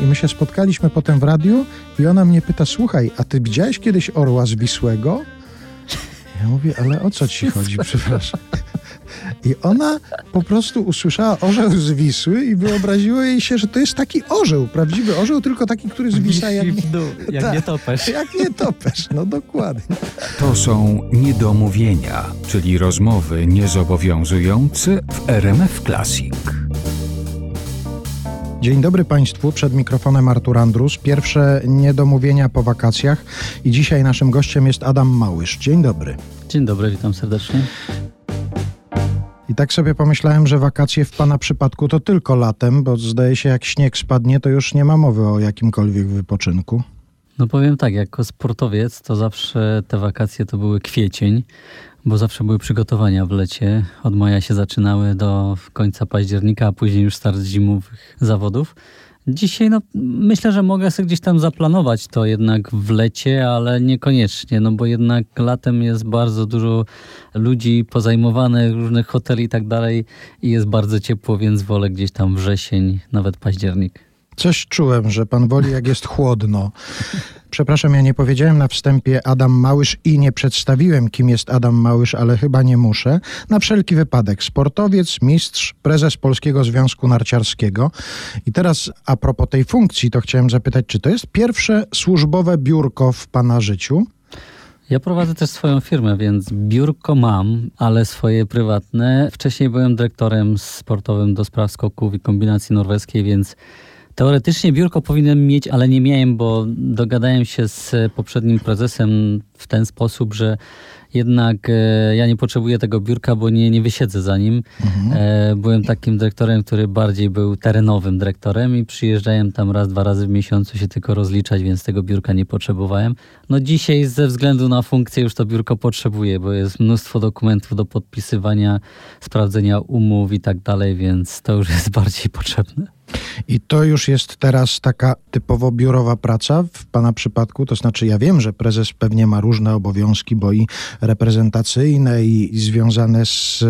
I my się spotkaliśmy potem w radiu i ona mnie pyta, słuchaj, a ty widziałeś kiedyś orła z Wisłego? Ja mówię, ale o co ci chodzi, przepraszam. I ona po prostu usłyszała orzeł z Wisły i wyobraziło jej się, że to jest taki orzeł, prawdziwy orzeł, tylko taki, który zwisa jak, jak Tak. nie topesz. jak nie topesz. No dokładnie. To są niedomówienia, czyli rozmowy niezobowiązujące w RMF Classic. Dzień dobry Państwu, przed mikrofonem Artur Andrus. Pierwsze niedomówienia po wakacjach i dzisiaj naszym gościem jest Adam Małysz. Dzień dobry. Dzień dobry, witam serdecznie. I tak sobie pomyślałem, że wakacje w Pana przypadku to tylko latem, bo zdaje się jak śnieg spadnie, to już nie ma mowy o jakimkolwiek wypoczynku. No powiem tak, jako sportowiec to zawsze te wakacje to były kwiecień, bo zawsze były przygotowania w lecie. Od maja się zaczynały do końca października, a później już start zimowych zawodów. Dzisiaj no, myślę, że mogę sobie gdzieś tam zaplanować to jednak w lecie, ale niekoniecznie, no bo jednak latem jest bardzo dużo ludzi pozajmowanych, różnych hoteli i tak dalej i jest bardzo ciepło, więc wolę gdzieś tam wrzesień, nawet październik. Coś czułem, że Pan woli jak jest chłodno. Przepraszam, ja nie powiedziałem na wstępie Adam Małysz i nie przedstawiłem, kim jest Adam Małysz, ale chyba nie muszę. Na wszelki wypadek, sportowiec, mistrz, prezes Polskiego Związku Narciarskiego. I teraz a propos tej funkcji, to chciałem zapytać, czy to jest pierwsze służbowe biurko w Pana życiu? Ja prowadzę też swoją firmę, więc biurko mam, ale swoje prywatne. Wcześniej byłem dyrektorem sportowym do spraw skoków i kombinacji norweskiej, więc teoretycznie biurko powinienem mieć, ale nie miałem, bo dogadałem się z poprzednim prezesem w ten sposób, że jednak e, ja nie potrzebuję tego biurka, bo nie, nie wysiedzę za nim. E, byłem takim dyrektorem, który bardziej był terenowym dyrektorem i przyjeżdżałem tam raz, dwa razy w miesiącu się tylko rozliczać, więc tego biurka nie potrzebowałem. No dzisiaj ze względu na funkcję już to biurko potrzebuję, bo jest mnóstwo dokumentów do podpisywania, sprawdzenia umów i tak dalej, więc to już jest bardziej potrzebne. I to już jest teraz taka typowo biurowa praca w Pana przypadku? To znaczy, ja wiem, że prezes pewnie ma różne obowiązki, bo i reprezentacyjne, i, związane z,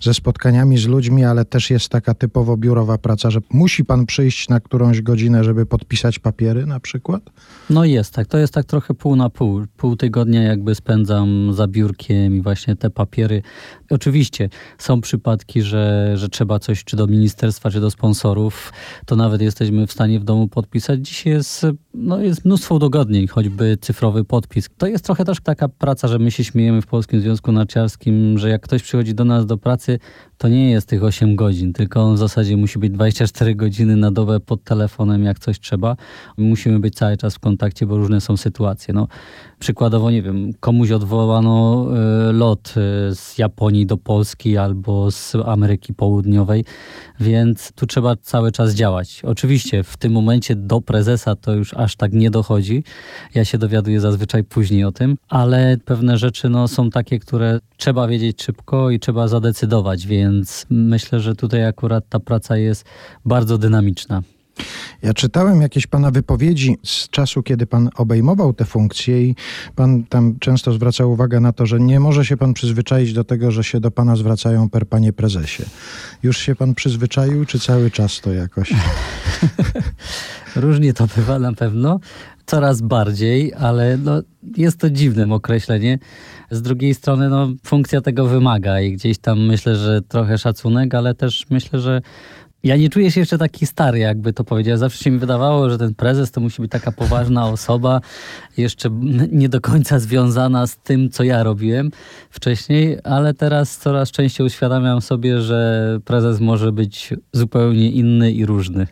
ze spotkaniami z ludźmi, ale też jest taka typowo biurowa praca, że musi Pan przyjść na którąś godzinę, żeby podpisać papiery na przykład? No jest tak, to jest tak trochę pół na pół. Pół tygodnia jakby spędzam za biurkiem i właśnie te papiery. Oczywiście są przypadki, że, że trzeba coś czy do ministerstwa, czy do sponsorów, to nawet jesteśmy w stanie w domu podpisać. Dzisiaj jest, no jest mnóstwo udogodnień, choćby cyfrowy podpis. To jest trochę też taka praca, że my się śmiejemy w Polskim Związku Narciarskim, że jak ktoś przychodzi do nas do pracy, to nie jest tych 8 godzin, tylko on w zasadzie musi być 24 godziny na dobę pod telefonem, jak coś trzeba. Musimy być cały czas w kontakcie, bo różne są sytuacje. No, przykładowo, nie wiem, komuś odwołano y, lot y, z Japonii do Polski albo z Ameryki Południowej, więc tu trzeba cały czas działać. Oczywiście w tym momencie do prezesa to już aż tak nie dochodzi. Ja się dowiaduję zazwyczaj później o tym, ale pewne rzeczy no, są takie, które trzeba wiedzieć szybko i trzeba zadecydować, więc myślę, że tutaj akurat ta praca jest bardzo dynamiczna. Ja czytałem jakieś pana wypowiedzi z czasu, kiedy pan obejmował te funkcje i pan tam często zwracał uwagę na to, że nie może się pan przyzwyczaić do tego, że się do pana zwracają per panie prezesie. Już się pan przyzwyczaił, czy cały czas to jakoś? Różnie to bywa na pewno, coraz bardziej, ale no, jest to dziwne określenie. Z drugiej strony no, funkcja tego wymaga i gdzieś tam myślę, że trochę szacunek, ale też myślę, że ja nie czuję się jeszcze taki stary, jakby to powiedział. Zawsze się mi wydawało, że ten prezes to musi być taka poważna osoba, jeszcze nie do końca związana z tym, co ja robiłem wcześniej, ale teraz coraz częściej uświadamiam sobie, że prezes może być zupełnie inny i różny.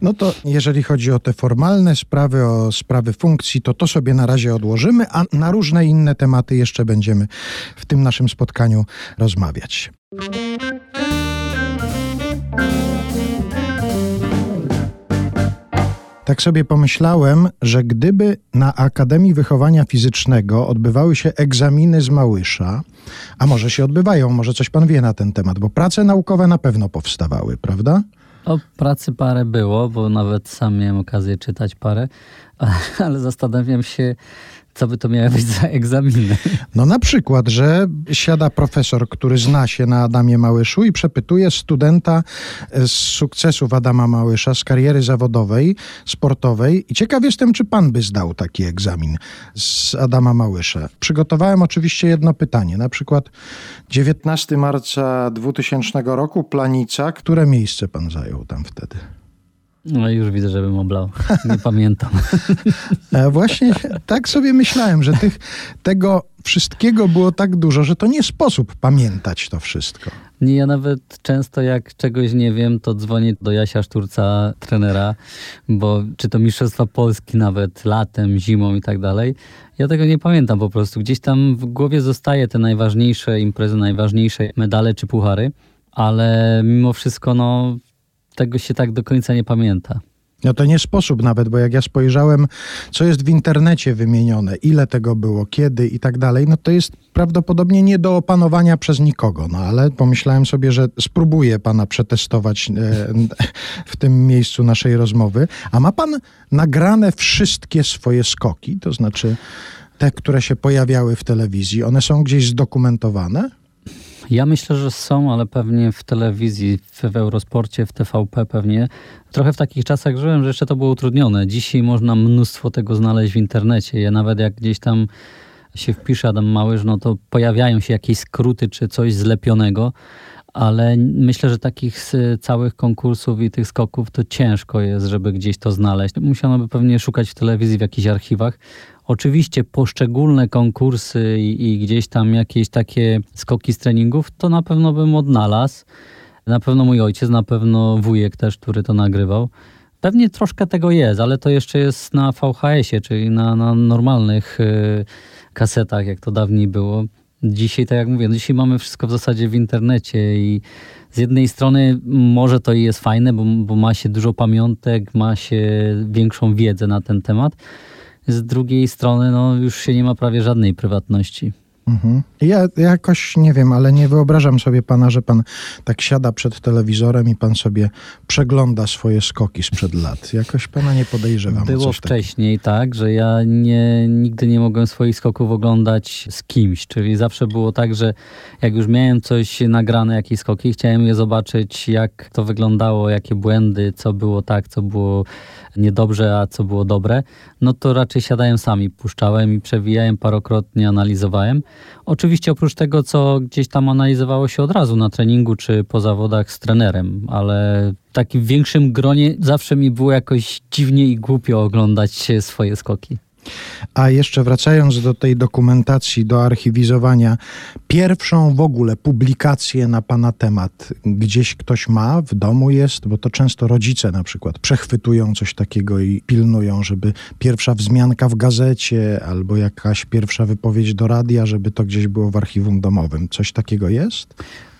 No to jeżeli chodzi o te formalne sprawy, o sprawy funkcji, to to sobie na razie odłożymy, a na różne inne tematy jeszcze będziemy w tym naszym spotkaniu rozmawiać. Tak sobie pomyślałem, że gdyby na Akademii Wychowania Fizycznego odbywały się egzaminy z Małysza, a może się odbywają, może coś pan wie na ten temat, bo prace naukowe na pewno powstawały, prawda? O, pracy parę było, bo nawet sam miałem okazję czytać parę, ale zastanawiam się, co by to miały być za egzaminy. No na przykład, że siada profesor, który zna się na Adamie Małyszu i przepytuje studenta z sukcesów Adama Małysza, z kariery zawodowej, sportowej. I ciekaw jestem, czy pan by zdał taki egzamin z Adama Małysza. Przygotowałem oczywiście jedno pytanie, na przykład 19 marca 2000 roku, Planica. Które miejsce pan zajął tam wtedy? No już widzę, żebym oblał. Nie pamiętam. E, Właśnie tak sobie myślałem, że tych, tego wszystkiego było tak dużo, że to nie sposób pamiętać to wszystko. Nie, ja nawet często jak czegoś nie wiem, to dzwonię do Jasia Szturca, trenera, bo czy to Mistrzostwa Polski nawet latem, zimą i tak dalej. Ja tego nie pamiętam po prostu. Gdzieś tam w głowie zostaje te najważniejsze imprezy, najważniejsze medale czy puchary, ale mimo wszystko no, tego się tak do końca nie pamięta. No to nie sposób nawet, bo jak ja spojrzałem, co jest w internecie wymienione, ile tego było, kiedy i tak dalej, no to jest prawdopodobnie nie do opanowania przez nikogo. No ale pomyślałem sobie, że spróbuję pana przetestować e, w tym miejscu naszej rozmowy. A ma pan nagrane wszystkie swoje skoki, to znaczy te, które się pojawiały w telewizji, one są gdzieś zdokumentowane? Ja myślę, że są, ale pewnie w telewizji, w, w Eurosporcie, w TVP pewnie. Trochę w takich czasach żyłem, że jeszcze to było utrudnione. Dzisiaj można mnóstwo tego znaleźć w internecie. Ja nawet jak gdzieś tam się wpisze Adam Małysz, no to pojawiają się jakieś skróty czy coś zlepionego, ale myślę, że takich całych konkursów i tych skoków to ciężko jest, żeby gdzieś to znaleźć. Musiano by pewnie szukać w telewizji, w jakichś archiwach. Oczywiście poszczególne konkursy i, i, gdzieś tam jakieś takie skoki z treningów, to na pewno bym odnalazł. Na pewno mój ojciec, na pewno wujek też, który to nagrywał. Pewnie troszkę tego jest, ale to jeszcze jest na VHS-ie, czyli na, na normalnych y, kasetach, jak to dawniej było. Dzisiaj, tak jak mówię, dzisiaj mamy wszystko w zasadzie w internecie i z jednej strony może to jest fajne, bo, bo ma się dużo pamiątek, ma się większą wiedzę na ten temat. Z drugiej strony, no już się nie ma prawie żadnej prywatności. Mhm. Ja jakoś nie wiem, ale nie wyobrażam sobie pana, że pan tak siada przed telewizorem i pan sobie przegląda swoje skoki sprzed lat. Jakoś pana nie podejrzewam. Było wcześniej tak, że ja nie, nigdy nie mogłem swoich skoków oglądać z kimś, czyli zawsze było tak, że jak już miałem coś nagrane, jakieś skoki, chciałem je zobaczyć, jak to wyglądało, jakie błędy, co było tak, co było niedobrze, a co było dobre, no to raczej siadałem sami, puszczałem i przewijałem parokrotnie, analizowałem. Oczywiście oprócz tego, co gdzieś tam analizowało się od razu na treningu czy po zawodach z trenerem, ale w takim większym gronie zawsze mi było jakoś dziwnie i głupio oglądać swoje skoki. A jeszcze wracając do tej dokumentacji, do archiwizowania, pierwszą w ogóle publikację na Pana temat gdzieś ktoś ma, w domu jest, bo to często rodzice na przykład przechwytują coś takiego i pilnują, żeby pierwsza wzmianka w gazecie albo jakaś pierwsza wypowiedź do radia, żeby to gdzieś było w archiwum domowym. Coś takiego jest?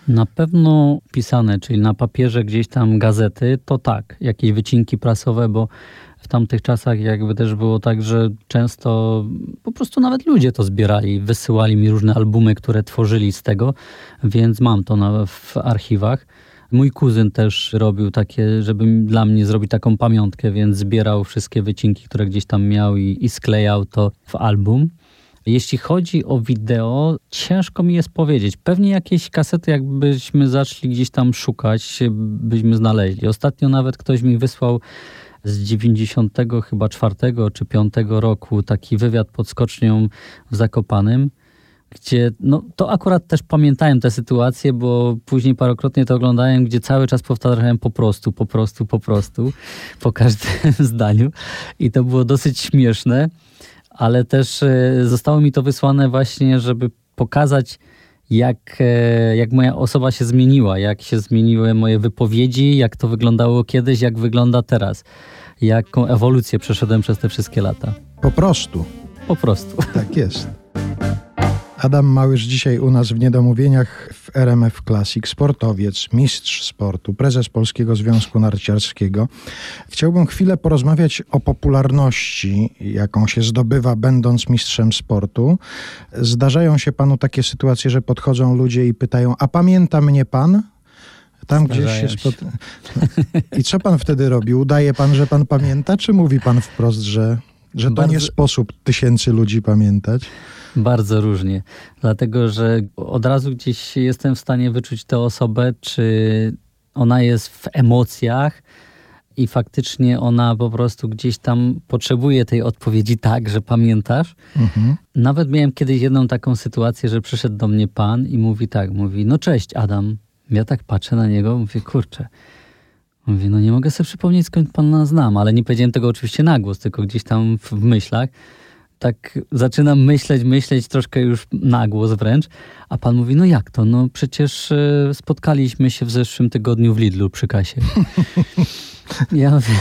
Na pewno pisane, czyli na papierze gdzieś tam gazety, to tak, jakieś wycinki prasowe, bo w tamtych czasach jakby też było tak, że często po prostu nawet ludzie to zbierali, wysyłali mi różne albumy, które tworzyli z tego, więc mam to na, w archiwach. Mój kuzyn też robił takie, żeby dla mnie zrobić taką pamiątkę, więc zbierał wszystkie wycinki, które gdzieś tam miał i, i sklejał to w album. Jeśli chodzi o wideo, ciężko mi jest powiedzieć. Pewnie jakieś kasety, jakbyśmy zaczęli gdzieś tam szukać, byśmy znaleźli. Ostatnio nawet ktoś mi wysłał z 90 chyba 4 czy 5 roku taki wywiad pod skocznią w Zakopanym, gdzie no to akurat też pamiętałem tę sytuację, bo później parokrotnie to oglądałem, gdzie cały czas powtarzałem po prostu, po prostu, po prostu, po każdym zdaniu i to było dosyć śmieszne, ale też zostało mi to wysłane właśnie, żeby pokazać jak, jak moja osoba się zmieniła, jak się zmieniły moje wypowiedzi, jak to wyglądało kiedyś, jak wygląda teraz. Jaką ewolucję przeszedłem przez te wszystkie lata. Po prostu. Po prostu. Tak jest. Adam Małysz dzisiaj u nas w Niedomówieniach w RMF Classic, sportowiec, mistrz sportu, prezes Polskiego Związku Narciarskiego. Chciałbym chwilę porozmawiać o popularności, jaką się zdobywa będąc mistrzem sportu. Zdarzają się panu takie sytuacje, że podchodzą ludzie i pytają, a pamięta mnie pan? Tam gdzieś się się. spot... I co pan wtedy robi? Udaje pan, że pan pamięta, czy mówi pan wprost, że, że to Bardzo- nie sposób tysięcy ludzi pamiętać? Bardzo różnie, dlatego że od razu gdzieś jestem w stanie wyczuć tę osobę, czy ona jest w emocjach i faktycznie ona po prostu gdzieś tam potrzebuje tej odpowiedzi tak, że pamiętasz. Mhm. Nawet miałem kiedyś jedną taką sytuację, że przyszedł do mnie pan i mówi tak, mówi, no cześć Adam. Ja tak patrzę na niego, mówię, kurczę. Mówi, no nie mogę sobie przypomnieć skąd pana znam, ale nie powiedziałem tego oczywiście na głos, tylko gdzieś tam w, w myślach. Tak zaczynam myśleć, myśleć troszkę już na głos wręcz, a pan mówi, no jak to? No przecież e, spotkaliśmy się w zeszłym tygodniu w Lidlu przy kasie. Ja mówię,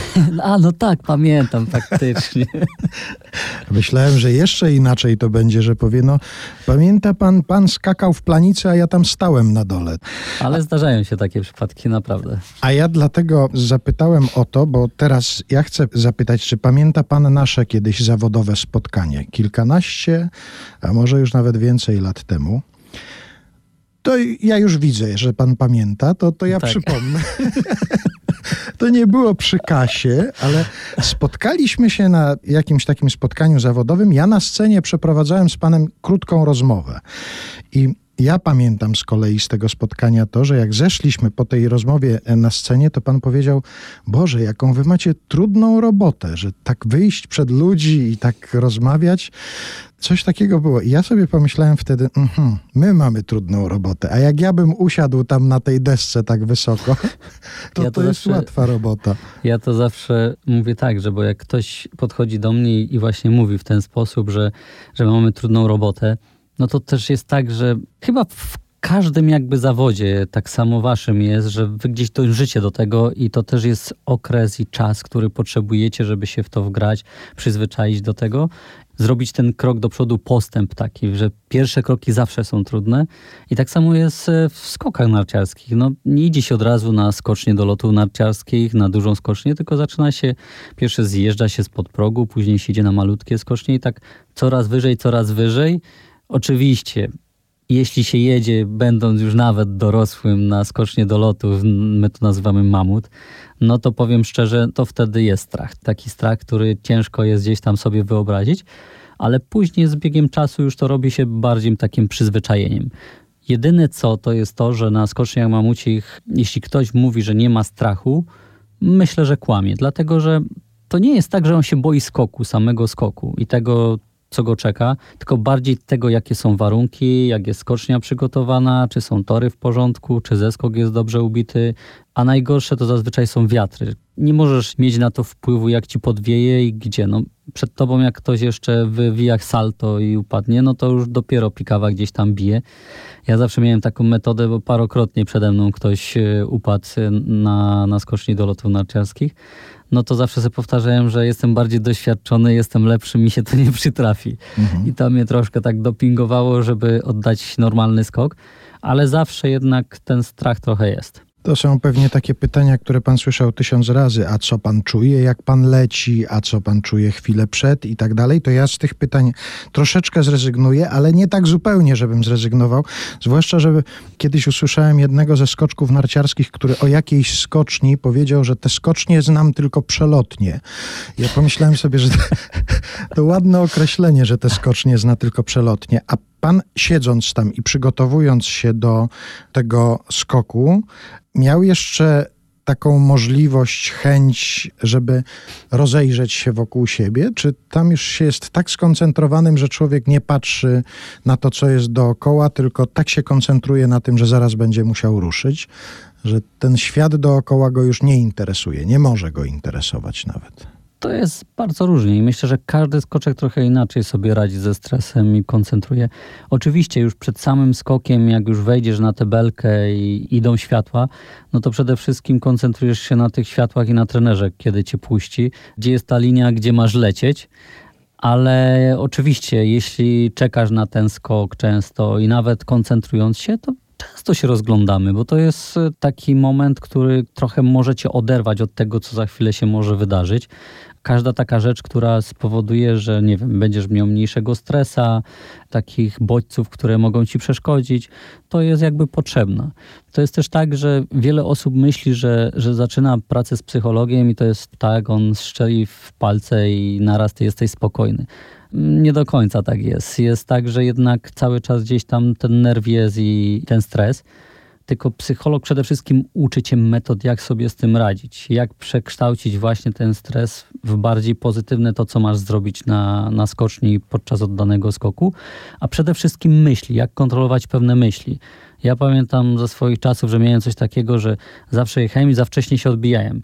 a no tak, pamiętam faktycznie. Myślałem, że jeszcze inaczej to będzie, że powie, no pamięta pan, pan skakał w planicy, a ja tam stałem na dole. Ale zdarzają się takie przypadki, naprawdę. A ja dlatego zapytałem o to, bo teraz ja chcę zapytać, czy pamięta pan nasze kiedyś zawodowe spotkanie? Kilkanaście, a może już nawet więcej lat temu. To ja już widzę, że pan pamięta, to, to ja Tak. przypomnę. To nie było przy kasie, ale spotkaliśmy się na jakimś takim spotkaniu zawodowym. Ja na scenie przeprowadzałem z panem krótką rozmowę. I ja pamiętam z kolei z tego spotkania to, że jak zeszliśmy po tej rozmowie e, na scenie, to pan powiedział: Boże, jaką wy macie trudną robotę, że tak wyjść przed ludzi i tak rozmawiać. Coś takiego było. I ja sobie pomyślałem wtedy, mhm, my mamy trudną robotę, a jak ja bym usiadł tam na tej desce tak wysoko, to Ja to, to jest zawsze- łatwa robota. Ja to zawsze mówię tak, że bo jak ktoś podchodzi do mnie i właśnie mówi w ten sposób, że, że mamy trudną robotę, no to też jest tak, że chyba w każdym jakby zawodzie, tak samo waszym jest, że wy gdzieś dążycie do tego i to też jest okres i czas, który potrzebujecie, żeby się w to wgrać, przyzwyczaić do tego, zrobić ten krok do przodu, postęp taki, że pierwsze kroki zawsze są trudne i tak samo jest e, w skokach narciarskich. No, nie idzie się od razu na skocznię do lotów narciarskich, na dużą skocznię, tylko zaczyna się, pierwsze zjeżdża się spod progu, później się idzie na malutkie skocznie i tak coraz wyżej, coraz wyżej. Oczywiście, jeśli się jedzie, będąc już nawet dorosłym na skocznie do lotów, my to nazywamy mamut, no to powiem szczerze, to wtedy jest strach. Taki strach, który ciężko jest gdzieś tam sobie wyobrazić, ale później z biegiem czasu już to robi się bardziej takim przyzwyczajeniem. Jedyne co, to jest to, że na skoczniach mamucich, jeśli ktoś mówi, że nie ma strachu, myślę, że kłamie, dlatego że to nie jest tak, że on się boi skoku, samego skoku i tego, co go czeka, tylko bardziej tego, jakie są warunki, jak jest skocznia przygotowana, czy są tory w porządku, czy zeskok jest dobrze ubity, a najgorsze to zazwyczaj są wiatry. Nie możesz mieć na to wpływu, jak ci podwieje i gdzie. No, przed tobą, jak ktoś jeszcze wywija salto i upadnie, no to już dopiero pikawa gdzieś tam bije. Ja zawsze miałem taką metodę, bo parokrotnie przede mną ktoś e, upadł e, na, na skoczni do lotów narciarskich. No to zawsze sobie powtarzałem, że jestem bardziej doświadczony, jestem lepszy, mi się to nie przytrafi. I to mnie troszkę tak dopingowało, żeby oddać normalny skok, ale zawsze jednak ten strach trochę jest. To są pewnie takie pytania, które pan słyszał tysiąc razy. A co pan czuje, jak pan leci? A co pan czuje chwilę przed i tak dalej? To ja z tych pytań troszeczkę zrezygnuję, ale nie tak zupełnie, żebym zrezygnował. Zwłaszcza, że kiedyś usłyszałem jednego ze skoczków narciarskich, który o jakiejś skoczni powiedział, że te skocznie znam tylko przelotnie. Ja pomyślałem sobie, że to, to ładne określenie, że te skocznie zna tylko przelotnie. A pan siedząc tam i przygotowując się do tego skoku, miał jeszcze taką możliwość, chęć, żeby rozejrzeć się wokół siebie? Czy tam już się jest tak skoncentrowanym, że człowiek nie patrzy na to, co jest dookoła, tylko tak się koncentruje na tym, że zaraz będzie musiał ruszyć, że ten świat dookoła go już nie interesuje, nie może go interesować nawet? To jest bardzo różnie i myślę, że każdy skoczek trochę inaczej sobie radzi ze stresem i koncentruje. Oczywiście już przed samym skokiem, jak już wejdziesz na tę belkę i idą światła, no to przede wszystkim koncentrujesz się na tych światłach i na trenerze, kiedy cię puści, gdzie jest ta linia, gdzie masz lecieć. Ale oczywiście, jeśli czekasz na ten skok często i nawet koncentrując się, to często się rozglądamy, bo to jest e, taki moment, który trochę może cię oderwać od tego, co za chwilę się może wydarzyć. Każda taka rzecz, która spowoduje, że nie wiem, będziesz miał mniejszego stresa, takich bodźców, które mogą ci przeszkodzić, to jest jakby potrzebna. To jest też tak, że wiele osób myśli, że, że zaczyna pracę z psychologiem i to jest tak, on strzeli w palce i naraz ty jesteś spokojny. Nie do końca tak jest. Jest tak, że jednak cały czas gdzieś tam ten nerw jest i ten stres. Tylko psycholog przede wszystkim uczy cię metod, jak sobie z tym radzić, jak przekształcić właśnie ten stres w bardziej pozytywne to, co masz zrobić na, na skoczni podczas oddanego skoku, a przede wszystkim myśli, jak kontrolować pewne myśli. Ja pamiętam ze swoich czasów, że miałem coś takiego, że zawsze jechałem i za wcześnie się odbijałem.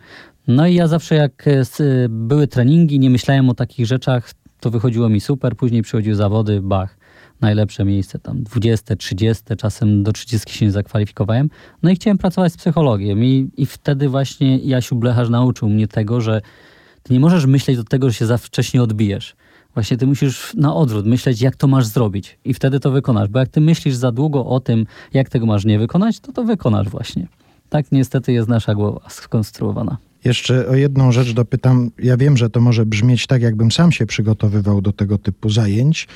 No i ja zawsze jak e, były treningi, nie myślałem o takich rzeczach, to wychodziło mi super, później przychodziły zawody, bach, najlepsze miejsce, tam 20, 30, czasem do 30 się nie zakwalifikowałem. No i chciałem pracować z psychologiem i, i wtedy właśnie Jasiu Blecharz nauczył mnie tego, że ty nie możesz myśleć do tego, że się za wcześnie odbijesz. Właśnie ty musisz na odwrót myśleć, jak to masz zrobić i wtedy to wykonasz. Bo jak ty myślisz za długo o tym, jak tego masz nie wykonać, to to wykonasz właśnie. Tak niestety jest nasza głowa skonstruowana. Jeszcze o jedną rzecz dopytam. Ja wiem, że to może brzmieć tak, jakbym sam się przygotowywał do tego typu zajęć,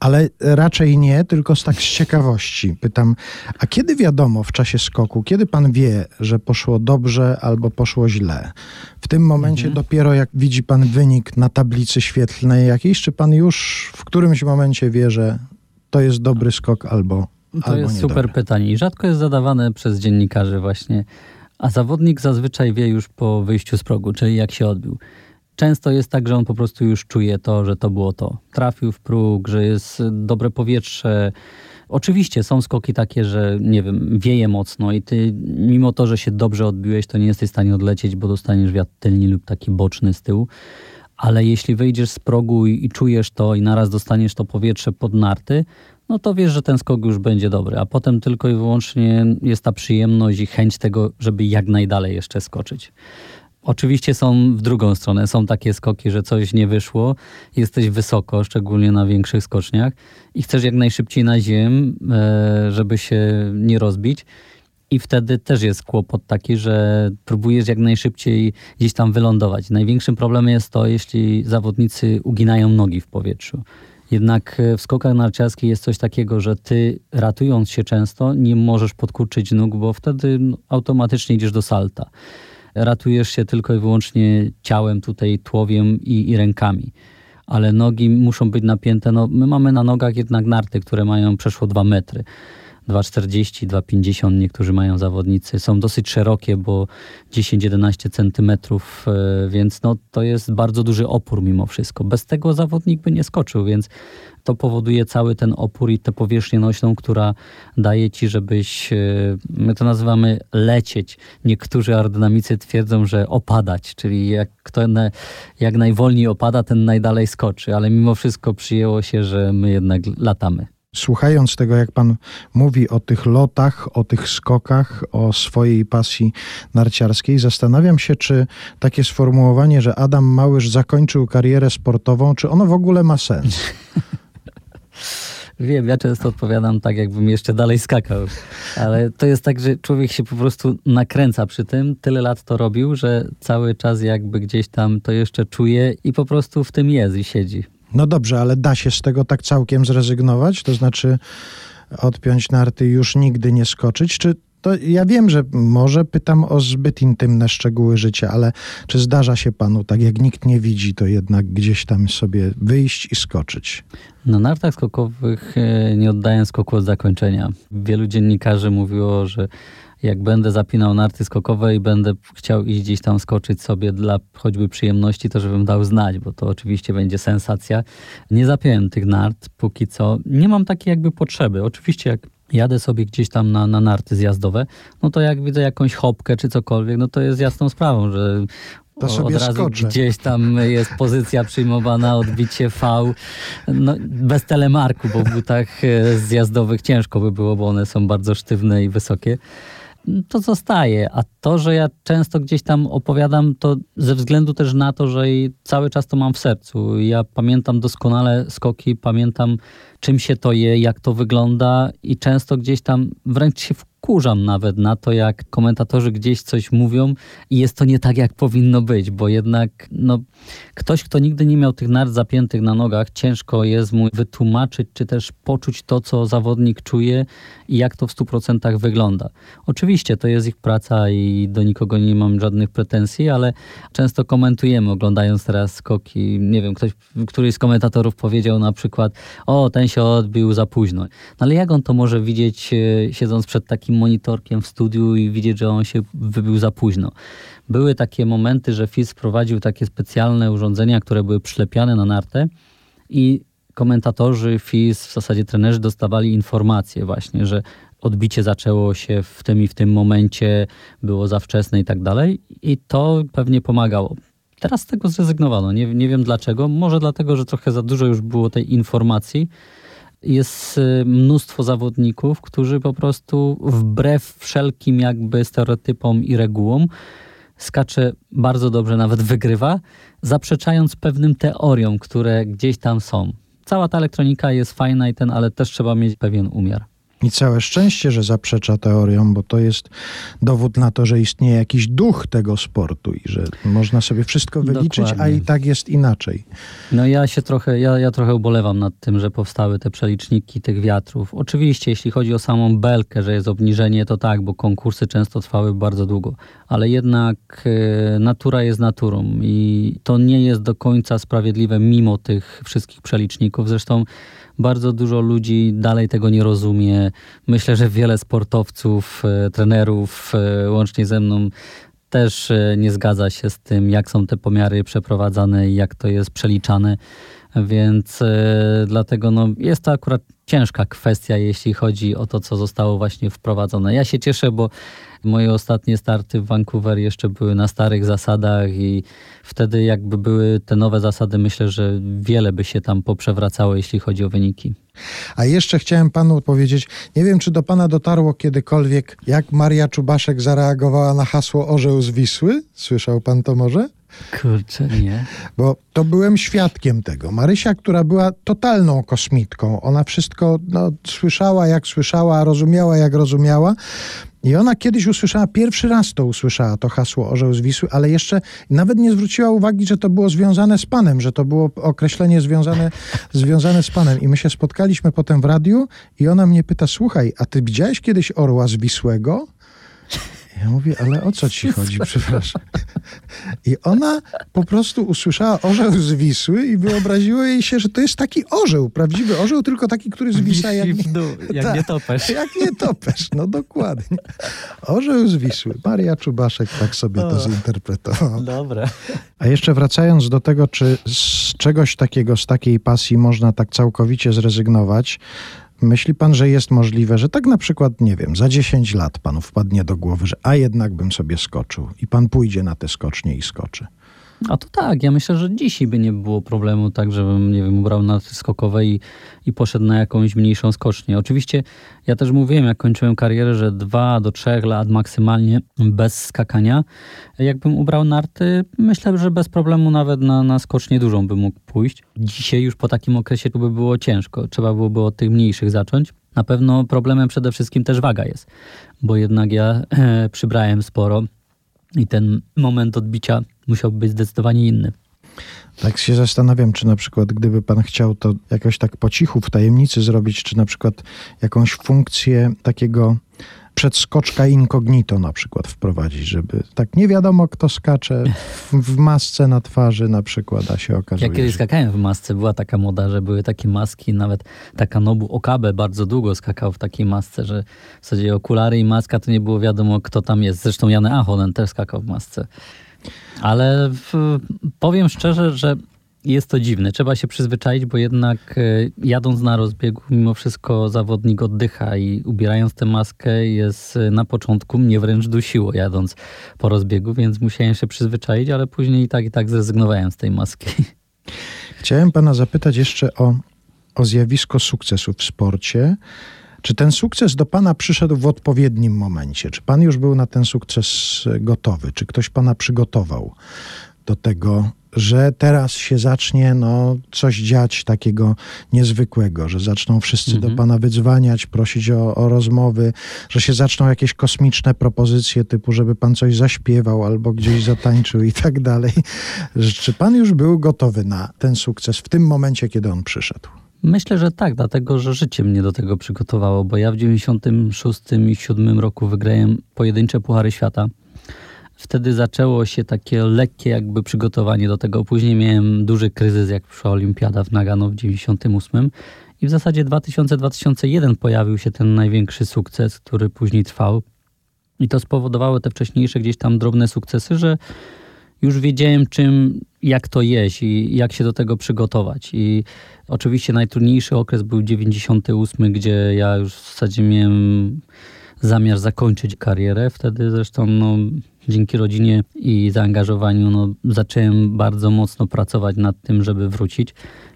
ale raczej nie, tylko z tak z ciekawości. Pytam, a kiedy wiadomo w czasie skoku, kiedy pan wie, że poszło dobrze albo poszło źle? W tym momencie mhm. dopiero jak widzi pan wynik na tablicy świetlnej jakiejś, czy pan już w którymś momencie wie, że to jest dobry skok albo To jest super pytanie i rzadko jest zadawane przez dziennikarzy właśnie a zawodnik zazwyczaj wie już po wyjściu z progu, czyli jak się odbił. Często jest tak, że on po prostu już czuje to, że to było to. Trafił w próg, że jest dobre powietrze. Oczywiście są skoki takie, że nie wiem, wieje mocno i ty mimo to, że się dobrze odbiłeś, to nie jesteś w stanie odlecieć, bo dostaniesz wiatr tylny lub taki boczny z tyłu. Ale jeśli wyjdziesz z progu i, i czujesz to i naraz dostaniesz to powietrze pod narty, no to wiesz, że ten skok już będzie dobry, a potem tylko i wyłącznie jest ta przyjemność i chęć tego, żeby jak najdalej jeszcze skoczyć. Oczywiście są w drugą stronę. Są takie skoki, że coś nie wyszło, jesteś wysoko, szczególnie na większych skoczniach i chcesz jak najszybciej na ziem, e, żeby się nie rozbić. I wtedy też jest kłopot taki, że próbujesz jak najszybciej gdzieś tam wylądować. Największym problemem jest to, jeśli zawodnicy uginają nogi w powietrzu. Jednak e, w skokach narciarskich jest coś takiego, że ty ratując się często nie możesz podkurczyć nóg, bo wtedy no, automatycznie idziesz do salta. Ratujesz się tylko i wyłącznie ciałem, tutaj tłowiem i, i rękami. Ale nogi muszą być napięte. No, my mamy na nogach jednak narty, które mają przeszło 2 metry. 2,40, 2,50 niektórzy mają zawodnicy. Są dosyć szerokie, bo 10-11 centymetrów, e, więc no, to jest bardzo duży opór mimo wszystko. Bez tego zawodnik by nie skoczył, więc to powoduje cały ten opór i tę powierzchnię nośną, która daje ci, żebyś, e, my to nazywamy lecieć. Niektórzy aerodynamicy twierdzą, że opadać, czyli jak kto na, jak najwolniej opada, ten najdalej skoczy, ale mimo wszystko przyjęło się, że my jednak latamy. Słuchając tego, jak pan mówi o tych lotach, o tych skokach, o swojej pasji narciarskiej, zastanawiam się, czy takie sformułowanie, że Adam Małysz zakończył karierę sportową, czy ono w ogóle ma sens? Wiem, ja często odpowiadam tak, jakbym jeszcze dalej skakał, ale to jest tak, że człowiek się po prostu nakręca przy tym, tyle lat to robił, że cały czas jakby gdzieś tam to jeszcze czuje i po prostu w tym jest i siedzi. No dobrze, ale da się z tego tak całkiem zrezygnować? To znaczy odpiąć narty i już nigdy nie skoczyć? Czy to ja wiem, że może pytam o zbyt intymne szczegóły życia, ale czy zdarza się panu, tak jak nikt nie widzi, to jednak gdzieś tam sobie wyjść i skoczyć? Na nartach skokowych e, nie oddaję skoku od zakończenia. Wielu dziennikarzy mówiło, że jak będę zapinał narty skokowe i będę chciał iść gdzieś tam skoczyć sobie dla choćby przyjemności, to żebym dał znać, bo to oczywiście będzie sensacja. Nie zapiąłem tych nart póki co. Nie mam takiej jakby potrzeby. Oczywiście jak jadę sobie gdzieś tam na, na narty zjazdowe, no to jak widzę jakąś hopkę czy cokolwiek, no to jest jasną sprawą, że od razu skoczę. gdzieś tam jest pozycja przyjmowana, odbicie V. No, bez telemarku, bo w butach e, zjazdowych ciężko by było, bo one są bardzo sztywne i wysokie to zostaje. A to, że ja często gdzieś tam opowiadam, to ze względu też na to, że cały czas to mam w sercu. Ja pamiętam doskonale skoki, pamiętam czym się to je, jak to wygląda i często gdzieś tam wręcz się wkurzam nawet na to, jak komentatorzy gdzieś coś mówią i jest to nie tak, jak powinno być, bo jednak no, ktoś, kto nigdy nie miał tych nart zapiętych na nogach, ciężko jest mu wytłumaczyć, czy też poczuć to, co zawodnik czuje i jak to w 100% wygląda. Oczywiście to jest ich praca i do nikogo nie mam żadnych pretensji, ale często komentujemy, oglądając teraz skoki. Nie wiem, ktoś, któryś z komentatorów powiedział na przykład, o, ten się odbił za późno. No ale jak on to może widzieć, e, siedząc przed takim monitorkiem w studiu i widzieć, że on się wybił za późno? Były takie momenty, że FIS wprowadził takie specjalne urządzenia, które były przylepiane na nartę i komentatorzy FIS, w zasadzie trenerzy dostawali informacje właśnie, że odbicie zaczęło się w tym i w tym momencie, było za wczesne i tak dalej i to pewnie pomagało. Teraz z tego zrezygnowano. Nie, nie wiem dlaczego. Może dlatego, że trochę za dużo już było tej informacji. Jest y, mnóstwo zawodników, którzy po prostu wbrew wszelkim jakby stereotypom i regułom skacze bardzo dobrze, nawet wygrywa, zaprzeczając pewnym teoriom, które gdzieś tam są. Cała ta elektronika jest fajna i ten, ale też trzeba mieć pewien umiar. I całe szczęście, że zaprzecza teoriom, bo to jest dowód na to, że istnieje jakiś duch tego sportu i że można sobie wszystko wyliczyć, Dokładnie. a i tak jest inaczej. No ja się trochę, ja, ja trochę ubolewam nad tym, że powstały te przeliczniki tych wiatrów. Oczywiście, jeśli chodzi o samą belkę, że jest obniżenie, to tak, bo konkursy często trwały bardzo długo, ale jednak e, natura jest naturą i to nie jest do końca sprawiedliwe mimo tych wszystkich przeliczników. Zresztą bardzo dużo ludzi dalej tego nie rozumie. Myślę, że wiele sportowców, e, trenerów, e, łącznie ze mną, też e, nie zgadza się z tym, jak są te pomiary przeprowadzane i jak to jest przeliczane. Więc dlatego no, jest to akurat ciężka kwestia, jeśli chodzi o to, co zostało właśnie wprowadzone. Ja się cieszę, bo moje ostatnie starty w Vancouver jeszcze były na starych zasadach i wtedy jakby były te nowe zasady, myślę, że wiele by się tam poprzewracało, jeśli chodzi o wyniki. A jeszcze chciałem panu powiedzieć, nie wiem, czy do pana dotarło kiedykolwiek, jak Maria Czubaszek zareagowała na hasło Orzeł z Wisły? Słyszał pan to może? Kurczę, nie. Bo to byłem świadkiem tego. Marysia, która była totalną kosmitką, ona wszystko no, słyszała jak słyszała, rozumiała jak rozumiała. I ona kiedyś usłyszała, pierwszy raz to usłyszała, to hasło Orzeł z Wisły, ale jeszcze nawet nie zwróciła uwagi, że to było związane z Panem, że to było określenie związane, związane z Panem. I my się spotkaliśmy potem w radiu i ona mnie pyta, słuchaj, a ty widziałeś kiedyś Orła z Wisłego? Ja mówię, ale o co ci chodzi, przepraszam. I ona po prostu usłyszała orzeł z Wisły i wyobraziło jej się, że to jest taki orzeł, prawdziwy orzeł, tylko taki, który zwisa jak, w dół, jak Tak. nie topesz. jak nie topesz. No dokładnie. Orzeł z Wisły. Maria Czubaszek tak sobie to zinterpretowała. Dobra. A jeszcze wracając do tego, czy z czegoś takiego, z takiej pasji można tak całkowicie zrezygnować, myśli pan, że jest możliwe, że tak na przykład, nie wiem, za 10 lat panu wpadnie do głowy, że a jednak bym sobie skoczył i pan pójdzie na te skocznie i skoczy. A to tak, ja myślę, że dzisiaj by nie było problemu tak, żebym, nie wiem, ubrał na skokowe i, i poszedł na jakąś mniejszą skocznię. Oczywiście ja też mówiłem, jak kończyłem karierę, że dwa do trzech lat maksymalnie bez skakania. Jakbym ubrał narty, myślę, że bez problemu nawet na, na skocznię dużą bym mógł pójść. Dzisiaj już po takim okresie to by było ciężko. Trzeba byłoby od tych mniejszych zacząć. Na pewno problemem przede wszystkim też waga jest, bo jednak ja e, przybrałem sporo i ten moment odbicia musiałby być zdecydowanie inny. Tak się zastanawiam, czy na przykład gdyby pan chciał to jakoś tak po cichu, w tajemnicy zrobić, czy na przykład jakąś funkcję takiego przedskoczka incognito na przykład wprowadzić, żeby tak nie wiadomo kto skacze w, w masce na twarzy na przykład, a się okazuje, Ja kiedyś że... skakałem w masce, była taka moda, że były takie maski, nawet taka Nobu Okabe bardzo długo skakał w takiej masce, że w zasadzie okulary i maska to nie było wiadomo kto tam jest. Zresztą Jan Ahonen też skakał w masce. Ale w, powiem szczerze, że jest to dziwne. Trzeba się przyzwyczaić, bo jednak e, jadąc na rozbiegu, mimo wszystko zawodnik oddycha i ubierając tę maskę jest e, na początku mnie wręcz dusiło jadąc po rozbiegu, więc musiałem się przyzwyczaić, ale później i tak i tak zrezygnowałem z tej maski. Chciałem pana zapytać jeszcze o, o zjawisko sukcesu w sporcie. Czy ten sukces do pana przyszedł w odpowiednim momencie? Czy pan już był na ten sukces gotowy? Czy ktoś pana przygotował do tego, że teraz się zacznie no, coś dziać takiego niezwykłego, że zaczną wszyscy Mhm. do pana wydzwaniać, prosić o, o rozmowy, że się zaczną jakieś kosmiczne propozycje typu, żeby pan coś zaśpiewał albo gdzieś zatańczył i tak dalej. Czy pan już był gotowy na ten sukces w tym momencie, kiedy on przyszedł? Myślę, że tak, dlatego że życie mnie do tego przygotowało, bo ja w 96 i 7 roku wygrałem pojedyncze Puchary Świata. Wtedy zaczęło się takie lekkie jakby przygotowanie do tego. Później miałem duży kryzys, jak przyszła olimpiada w Nagano w 98 i w zasadzie 2000-2001 pojawił się ten największy sukces, który później trwał. I to spowodowało te wcześniejsze gdzieś tam drobne sukcesy, że już wiedziałem czym, jak to jeść i jak się do tego przygotować. I oczywiście najtrudniejszy okres był 98, gdzie ja już w zasadzie miałem zamiar zakończyć karierę. Wtedy zresztą no, dzięki rodzinie i zaangażowaniu no, zacząłem bardzo mocno pracować nad tym, żeby wrócić.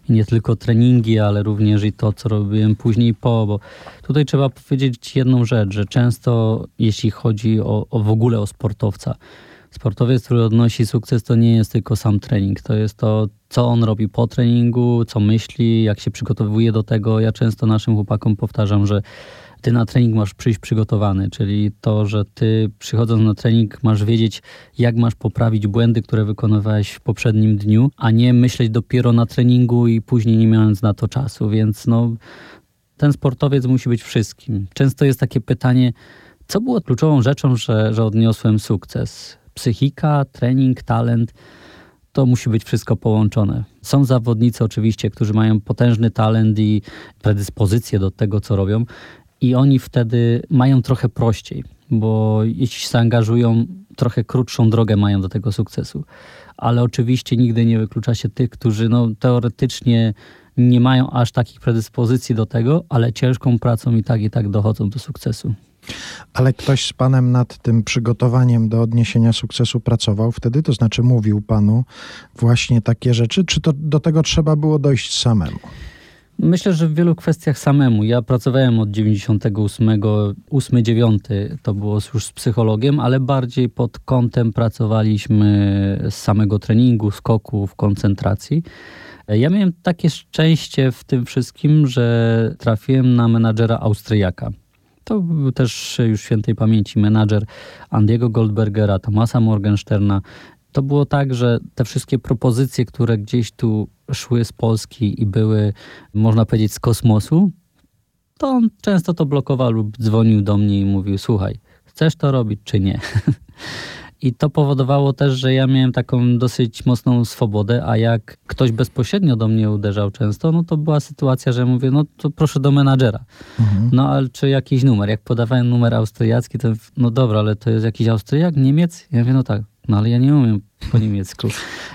I nie tylko treningi, ale również i to, co robiłem później po, bo tutaj trzeba powiedzieć jedną rzecz, że często jeśli chodzi o, o w ogóle o sportowca, Sportowiec, który odnosi sukces, to nie jest tylko sam trening. To jest to, co on robi po treningu, co myśli, jak się przygotowuje do tego. Ja często naszym chłopakom powtarzam, że ty na trening masz przyjść przygotowany, czyli to, że ty przychodząc na trening masz wiedzieć, jak masz poprawić błędy, które wykonywałeś w poprzednim dniu, a nie myśleć dopiero na treningu i później nie mając na to czasu. Więc no, ten sportowiec musi być wszystkim. Często jest takie pytanie, co było kluczową rzeczą, że, że odniosłem sukces? Psychika, trening, talent, to musi być wszystko połączone. Są zawodnicy oczywiście, którzy mają potężny talent i predyspozycję do tego, co robią, i oni wtedy mają trochę prościej, bo jeśli się zaangażują, trochę krótszą drogę mają do tego sukcesu. Ale oczywiście nigdy nie wyklucza się tych, którzy no, teoretycznie nie mają aż takich predyspozycji do tego, ale ciężką pracą i tak i tak dochodzą do sukcesu. Ale ktoś z panem nad tym przygotowaniem do odniesienia sukcesu pracował wtedy? To znaczy mówił panu właśnie takie rzeczy? Czy to do tego trzeba było dojść samemu? Myślę, że w wielu kwestiach samemu. Ja pracowałem od 98, 8-9 to było już z psychologiem, ale bardziej pod kątem pracowaliśmy z samego treningu, skoków, koncentracji. Ja miałem takie szczęście w tym wszystkim, że trafiłem na menadżera Austriaka. To był też już świętej pamięci menadżer Andiego Goldbergera, Tomasa Morgensterna. To było tak, że te wszystkie propozycje, które gdzieś tu szły z Polski i były, można powiedzieć, z kosmosu, to on często to blokował lub dzwonił do mnie i mówił: Słuchaj, chcesz to robić czy nie? I to powodowało też, że ja miałem taką dosyć mocną swobodę, a jak ktoś bezpośrednio do mnie uderzał często, no to była sytuacja, że mówię, no to proszę do menadżera. Mhm. No ale czy jakiś numer? Jak podawałem numer austriacki, to no dobra, ale to jest jakiś Austriak, Niemiec? Ja mówię, no tak. No ale ja nie umiem po niemiecku.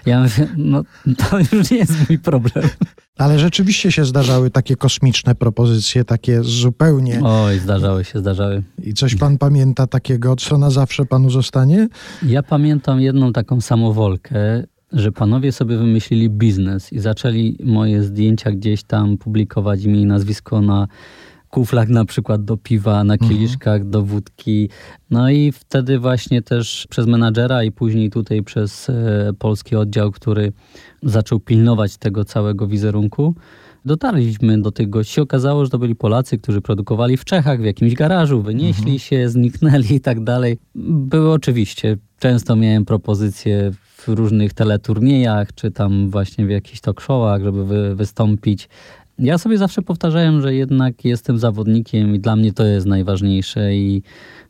Ja mówię, no to już nie jest mój problem. Ale rzeczywiście się zdarzały takie kosmiczne propozycje, takie zupełnie. Oj, zdarzały się, zdarzały. I coś pan pamięta takiego, co na zawsze panu zostanie? Ja pamiętam jedną taką samowolkę, że panowie sobie wymyślili biznes i zaczęli moje zdjęcia gdzieś tam publikować, imię i nazwisko na kuflach na przykład do piwa, na kieliszkach do wódki. No i wtedy właśnie też przez menadżera i później tutaj przez e, polski oddział, który zaczął pilnować tego całego wizerunku, dotarliśmy do tych gości. Się okazało, że to byli Polacy, którzy produkowali w Czechach, w jakimś garażu, wynieśli się, zniknęli i tak dalej. Były oczywiście. Często miałem propozycje w różnych teleturniejach, czy tam właśnie w jakichś talk showach, żeby wy, wystąpić. Ja sobie zawsze powtarzałem, że jednak jestem zawodnikiem i dla mnie to jest najważniejsze i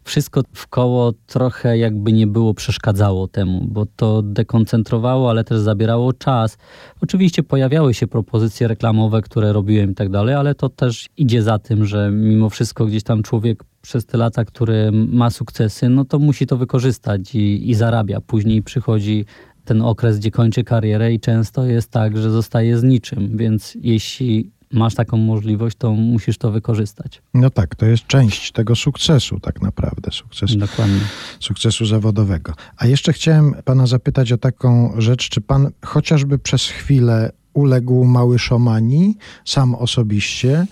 wszystko w koło trochę jakby nie było przeszkadzało temu, bo to dekoncentrowało, ale też zabierało czas. Oczywiście pojawiały się propozycje reklamowe, które robiłem i tak dalej, ale to też idzie za tym, że mimo wszystko gdzieś tam człowiek przez te lata, który ma sukcesy, no to musi to wykorzystać i, i zarabia. Później przychodzi ten okres, gdzie kończy karierę i często jest tak, że zostaje z niczym, więc jeśli masz taką możliwość, to musisz to wykorzystać. No tak, to jest część tego sukcesu, tak naprawdę, sukcesu, Dokładnie. sukcesu zawodowego. A jeszcze chciałem pana zapytać o taką rzecz, czy pan chociażby przez chwilę uległ mały szomani, sam osobiście.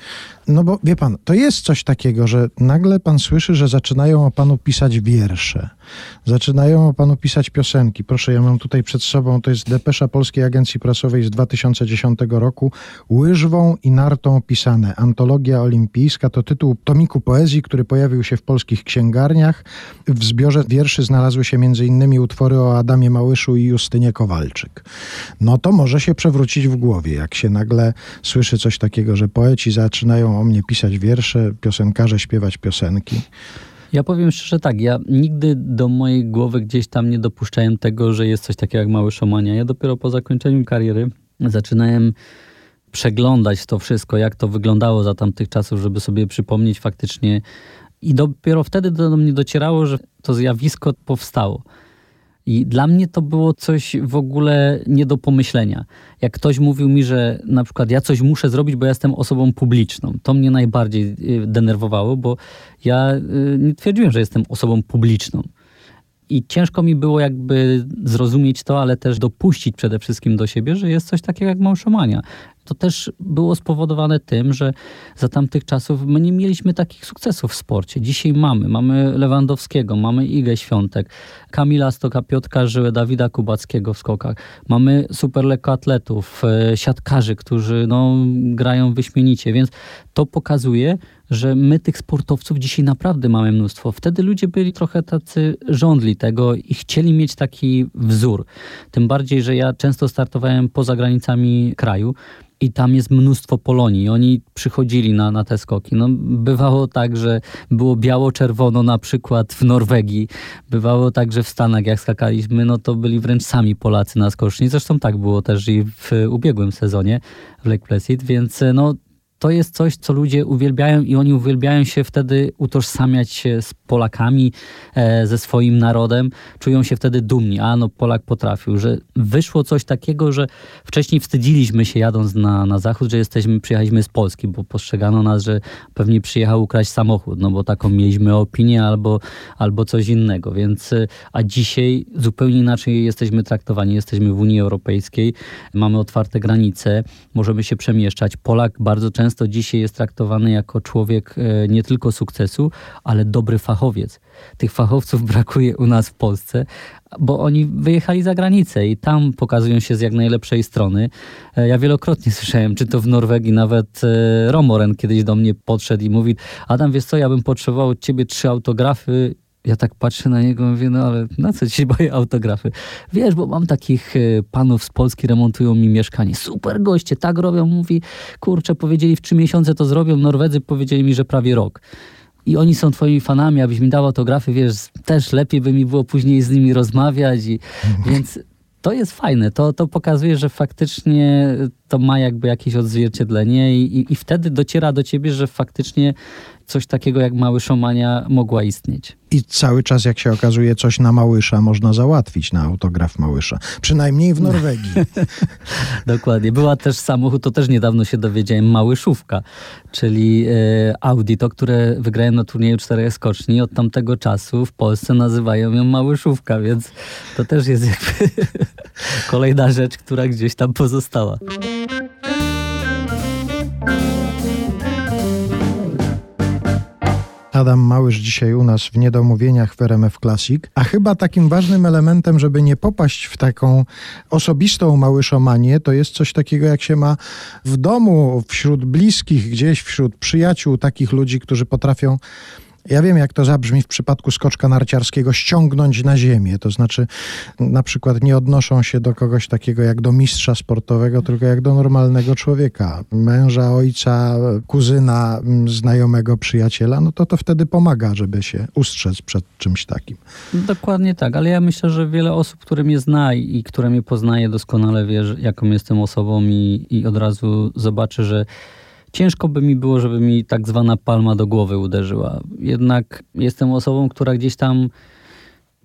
No bo wie pan, to jest coś takiego, że nagle pan słyszy, że zaczynają o panu pisać wiersze, zaczynają o panu pisać piosenki. Proszę, ja mam tutaj przed sobą, to jest depesza Polskiej Agencji Prasowej z 2010 roku, łyżwą i nartą pisane. Antologia olimpijska to tytuł tomiku poezji, który pojawił się w polskich księgarniach. W zbiorze wierszy znalazły się m.in. utwory o Adamie Małyszu i Justynie Kowalczyk. No to może się przewrócić w głowie, jak się nagle słyszy coś takiego, że poeci zaczynają o mnie pisać wiersze, piosenkarze śpiewać piosenki. Ja powiem szczerze tak, ja nigdy do mojej głowy gdzieś tam nie dopuszczałem tego, że jest coś takiego jak mały szomania. Ja dopiero po zakończeniu kariery zaczynałem przeglądać to wszystko, jak to wyglądało za tamtych czasów, żeby sobie przypomnieć faktycznie. I dopiero wtedy do mnie docierało, że to zjawisko powstało. I dla mnie to było coś w ogóle nie do pomyślenia. Jak ktoś mówił mi, że na przykład ja coś muszę zrobić, bo ja jestem osobą publiczną, to mnie najbardziej y, denerwowało, bo ja y, nie twierdziłem, że jestem osobą publiczną. I ciężko mi było jakby zrozumieć to, ale też dopuścić przede wszystkim do siebie, że jest coś takiego jak małżomania. To też było spowodowane tym, że za tamtych czasów my nie mieliśmy takich sukcesów w sporcie. Dzisiaj mamy. Mamy Lewandowskiego, mamy Igę Świątek, Kamila Stoka, Piotka Żyłę, Dawida Kubackiego w skokach. Mamy super lekkoatletów, e, siatkarzy, którzy no, grają wyśmienicie, więc to pokazuje, że my tych sportowców dzisiaj naprawdę mamy mnóstwo. Wtedy ludzie byli trochę tacy żądli tego i chcieli mieć taki wzór. Tym bardziej, że ja często startowałem poza granicami kraju i tam jest mnóstwo Polonii. Oni przychodzili na, na te skoki. No, bywało tak, że było biało-czerwono na przykład w Norwegii. Bywało tak, że w Stanach jak skakaliśmy, no to byli wręcz sami Polacy na skoczni. Zresztą tak było też i w ubiegłym sezonie w Lake Placid, więc no to jest coś, co ludzie uwielbiają i oni uwielbiają się wtedy utożsamiać się z Polakami, e, ze swoim narodem. Czują się wtedy dumni. A no Polak potrafił, że wyszło coś takiego, że wcześniej wstydziliśmy się jadąc na, na zachód, że jesteśmy, przyjechaliśmy z Polski, bo postrzegano nas, że pewnie przyjechał ukraść samochód, no bo taką mieliśmy opinię albo, albo coś innego. Więc, a dzisiaj zupełnie inaczej jesteśmy traktowani. Jesteśmy w Unii Europejskiej, mamy otwarte granice, możemy się przemieszczać. Polak bardzo często często dzisiaj jest traktowany jako człowiek e, nie tylko sukcesu, ale dobry fachowiec. Tych fachowców brakuje u nas w Polsce, bo oni wyjechali za granicę i tam pokazują się z jak najlepszej strony. E, ja wielokrotnie słyszałem, czy to w Norwegii, nawet e, Romoren kiedyś do mnie podszedł i mówi: Adam, wiesz co, ja bym potrzebował od ciebie trzy autografy ja tak patrzę na niego i mówię, no ale na co ci boję autografy? Wiesz, bo mam takich e, panów z Polski, remontują mi mieszkanie. Super goście, tak robią. Mówi, kurczę, powiedzieli w trzy miesiące to zrobią. Norwedzy powiedzieli mi, że prawie rok. I oni są twoimi fanami, abyś mi dał autografy, wiesz, też lepiej by mi było później z nimi rozmawiać. I, więc to jest fajne. To, to pokazuje, że faktycznie to ma jakby jakieś odzwierciedlenie i, i, i wtedy dociera do ciebie, że faktycznie coś takiego jak mały szomania mogła istnieć. I cały czas, jak się okazuje, coś na Małysza można załatwić na autograf Małysza. Przynajmniej w Norwegii. Dokładnie. Była też samochód, to też niedawno się dowiedziałem, Małyszówka, czyli e, Audi, to, które wygrałem na turnieju czterech skoczni. Od tamtego czasu w Polsce nazywają ją Małyszówka, więc to też jest jakby kolejna rzecz, która gdzieś tam pozostała. Adam Małysz dzisiaj u nas w Niedomówieniach w RMF Classic, a chyba takim ważnym elementem, żeby nie popaść w taką osobistą małyszomanię, to jest coś takiego, jak się ma w domu, wśród bliskich, gdzieś wśród przyjaciół, takich ludzi, którzy potrafią ja wiem, jak to zabrzmi w przypadku skoczka narciarskiego, ściągnąć na ziemię. To znaczy, na przykład nie odnoszą się do kogoś takiego jak do mistrza sportowego, tylko jak do normalnego człowieka. Męża, ojca, kuzyna, znajomego, przyjaciela, no to to wtedy pomaga, żeby się ustrzec przed czymś takim. Dokładnie tak, ale ja myślę, że wiele osób, które mnie zna i które mnie poznaje, doskonale wie, jaką jestem osobą i, i od razu zobaczy, że ciężko by mi było, żeby mi tak zwana palma do głowy uderzyła. Jednak jestem osobą, która gdzieś tam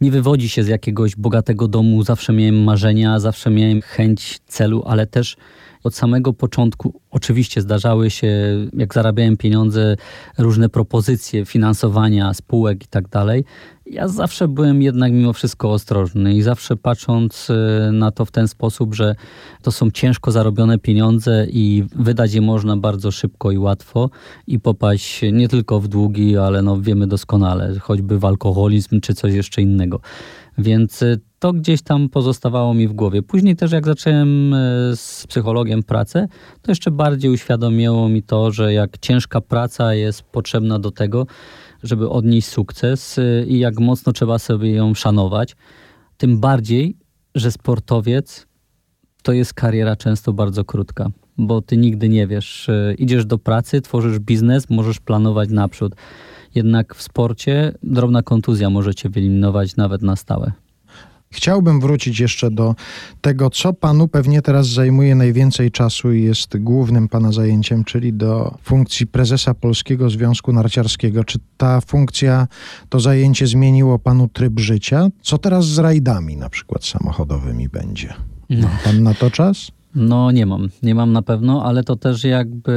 nie wywodzi się z jakiegoś bogatego domu. Zawsze miałem marzenia, zawsze miałem chęć celu, ale też od samego początku oczywiście zdarzały się, jak zarabiałem pieniądze, różne propozycje finansowania spółek i tak dalej. Ja zawsze byłem jednak mimo wszystko ostrożny i zawsze patrząc y, na to w ten sposób, że to są ciężko zarobione pieniądze i wydać je można bardzo szybko i łatwo i popaść nie tylko w długi, ale no wiemy doskonale, choćby w alkoholizm czy coś jeszcze innego. Więc y, to gdzieś tam pozostawało mi w głowie. Później też jak zacząłem y, z psychologiem pracę, to jeszcze bardziej uświadomiło mi to, że jak ciężka praca jest potrzebna do tego, żeby odnieść sukces y, i jak mocno trzeba sobie ją szanować. Tym bardziej, że sportowiec to jest kariera często bardzo krótka, bo ty nigdy nie wiesz. y, Idziesz do pracy, tworzysz biznes, możesz planować naprzód. Jednak w sporcie drobna kontuzja może cię wyeliminować nawet na stałe. Chciałbym wrócić jeszcze do tego, co panu pewnie teraz zajmuje najwięcej czasu i jest głównym pana zajęciem, czyli do funkcji prezesa Polskiego Związku Narciarskiego. Czy ta funkcja, to zajęcie zmieniło panu tryb życia? Co teraz z rajdami, na przykład samochodowymi, będzie? Ma pan na to czas? No nie mam, nie mam na pewno, ale to też jakby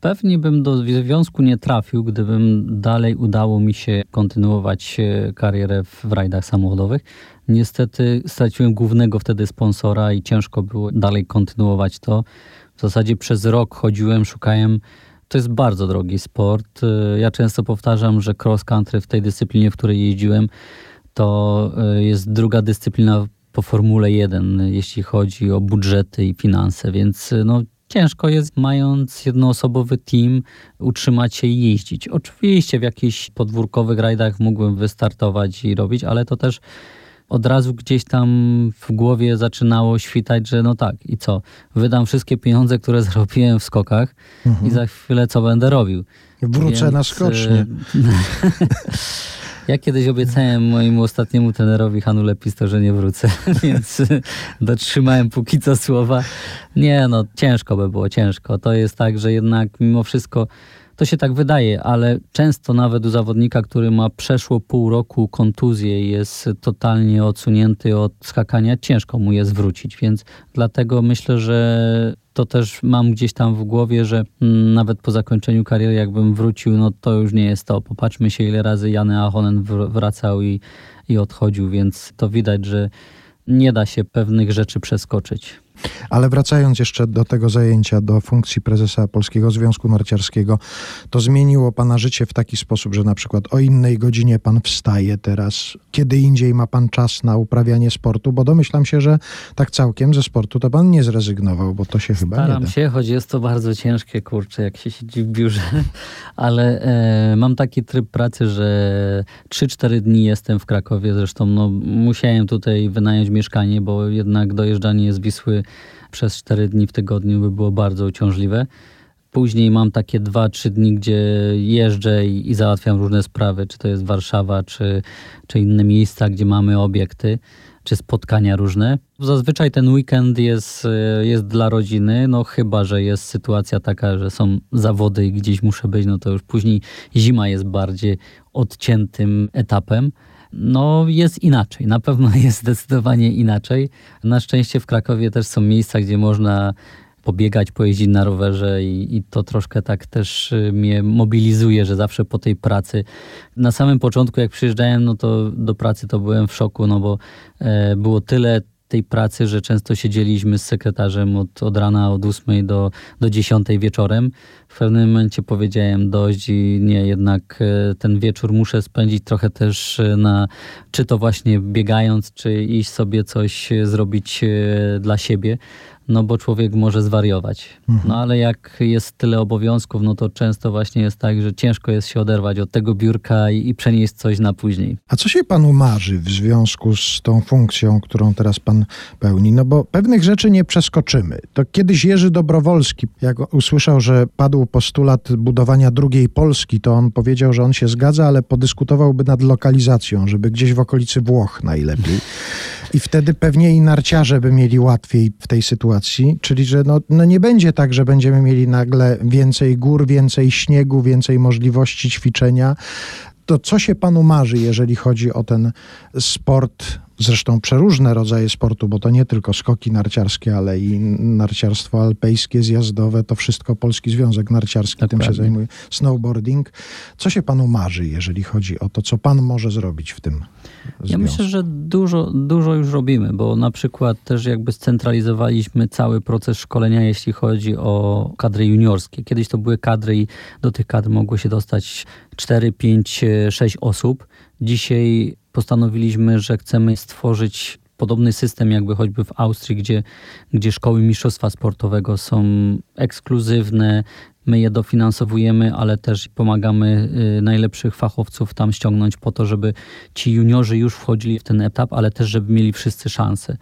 pewnie bym do związku nie trafił, gdybym dalej udało mi się kontynuować e, karierę w, rajdach samochodowych. Niestety straciłem głównego wtedy sponsora i ciężko było dalej kontynuować to. W zasadzie przez rok chodziłem, szukałem. To jest bardzo drogi sport. E, Ja często powtarzam, że cross country w tej dyscyplinie, w której jeździłem, to e, jest druga dyscyplina po Formule 1, jeśli chodzi o budżety i finanse, więc no, ciężko jest, mając jednoosobowy team, utrzymać się i jeździć. Oczywiście w jakichś podwórkowych rajdach mógłbym wystartować i robić, ale to też od razu gdzieś tam w głowie zaczynało świtać, że no tak, i co? Wydam wszystkie pieniądze, które zarobiłem w skokach i za chwilę co będę robił. Wrócę Więc, na skocznie. Ja kiedyś obiecałem mojemu ostatniemu tenerowi Hanu Lepisto, że nie wrócę, więc dotrzymałem póki co słowa. Nie, no ciężko by było, ciężko. To jest tak, że jednak mimo wszystko to się tak wydaje, ale często nawet u zawodnika, który ma przeszło pół roku kontuzję i jest totalnie odsunięty od skakania, ciężko mu jest wrócić, więc dlatego myślę, że to też mam gdzieś tam w głowie, że mm, nawet po zakończeniu kariery, jakbym wrócił, no to już nie jest to. Popatrzmy się, ile razy Jany Ahonen wr- wracał i, i odchodził, więc to widać, że nie da się pewnych rzeczy przeskoczyć. Ale wracając jeszcze do tego zajęcia, do funkcji prezesa Polskiego Związku Narciarskiego, to zmieniło pana życie w taki sposób, że na przykład o innej godzinie pan wstaje teraz, kiedy indziej ma pan czas na uprawianie sportu, bo domyślam się, że tak całkiem ze sportu to pan nie zrezygnował, bo to się chyba nie Staram da. się, choć jest to bardzo ciężkie, kurczę, jak się siedzi w biurze, ale e, mam taki tryb pracy, że 3-4 dni jestem w Krakowie, zresztą no, musiałem tutaj wynająć mieszkanie, bo jednak dojeżdżanie z Wisły przez 4 dni w tygodniu by było bardzo uciążliwe. Później mam takie 2-3 dni, gdzie jeżdżę i, i załatwiam różne sprawy, czy to jest Warszawa, czy, czy inne miejsca, gdzie mamy obiekty, czy spotkania różne. Zazwyczaj ten weekend jest, jest dla rodziny, no chyba, że jest sytuacja taka, że są zawody i gdzieś muszę być, no to już później zima jest bardziej odciętym etapem. No jest inaczej, na pewno jest zdecydowanie inaczej. Na szczęście w Krakowie też są miejsca, gdzie można pobiegać, pojeździć na rowerze i, i to troszkę tak też y, mnie mobilizuje, że zawsze po tej pracy. Na samym początku jak przyjeżdżałem, no to do pracy to byłem w szoku, no bo e, było tyle tej pracy, że często siedzieliśmy z sekretarzem od, od rana od 8 do, do 10 wieczorem. W pewnym momencie powiedziałem dość i nie, jednak e, ten wieczór muszę spędzić trochę też e, na, czy to właśnie biegając, czy iść sobie coś e, zrobić dla siebie, no bo człowiek może zwariować. No ale jak jest tyle obowiązków, no to często właśnie jest tak, że ciężko jest się oderwać od tego biurka i, i przenieść coś na później. A co się panu marzy w związku z tą funkcją, którą teraz pan pełni? No bo pewnych rzeczy nie przeskoczymy. To kiedyś Jerzy Dobrowolski, jak usłyszał, że padł postulat budowania drugiej Polski, to on powiedział, że on się zgadza, ale podyskutowałby nad lokalizacją, żeby gdzieś w okolicy Włoch najlepiej. I wtedy pewnie i narciarze by mieli łatwiej w tej sytuacji, czyli że no, no nie będzie tak, że będziemy mieli nagle więcej gór, więcej śniegu, więcej możliwości ćwiczenia. To co się panu marzy, jeżeli chodzi o ten sport zresztą przeróżne rodzaje sportu, bo to nie tylko skoki narciarskie, ale i narciarstwo alpejskie, zjazdowe, to wszystko Polski Związek Narciarski tym się Dokładnie. zajmuje. Snowboarding. Co się panu marzy, jeżeli chodzi o to, co pan może zrobić w tym Ja związku? myślę, że dużo, dużo już robimy, bo na przykład też jakby scentralizowaliśmy cały proces szkolenia, jeśli chodzi o kadry juniorskie. Kiedyś to były kadry i do tych kadr mogło się dostać 4, 5, 6 osób. Dzisiaj postanowiliśmy, że chcemy stworzyć podobny system jakby choćby w Austrii, gdzie, gdzie szkoły mistrzostwa sportowego są ekskluzywne, my je dofinansowujemy, ale też pomagamy y, najlepszych fachowców tam ściągnąć po to, żeby ci juniorzy już wchodzili w ten etap, ale też żeby mieli wszyscy szansę.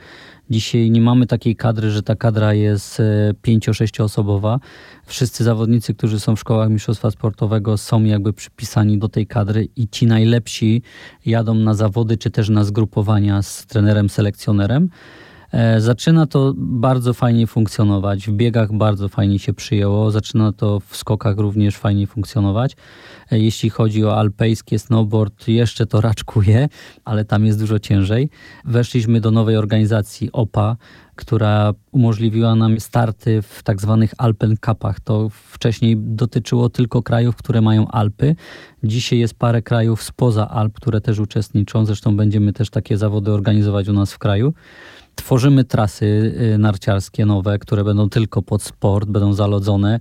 Dzisiaj nie mamy takiej kadry, że ta kadra jest e, pięcio-sześcioosobowa. Wszyscy zawodnicy, którzy są w szkołach mistrzostwa sportowego są jakby przypisani do tej kadry i ci najlepsi jadą na zawody czy też na zgrupowania z trenerem, selekcjonerem. E, Zaczyna to bardzo fajnie funkcjonować. W biegach bardzo fajnie się przyjęło. Zaczyna to w skokach również fajnie funkcjonować. E, Jeśli chodzi o alpejskie snowboard, jeszcze to raczkuje, ale tam jest dużo ciężej. Weszliśmy do nowej organizacji OPA, która umożliwiła nam starty w tak zwanych Alpen Cupach. To wcześniej dotyczyło tylko krajów, które mają Alpy. Dzisiaj jest parę krajów spoza Alp, które też uczestniczą. Zresztą będziemy też takie zawody organizować u nas w kraju. Tworzymy trasy y, narciarskie nowe, które będą tylko pod sport, będą zalodzone.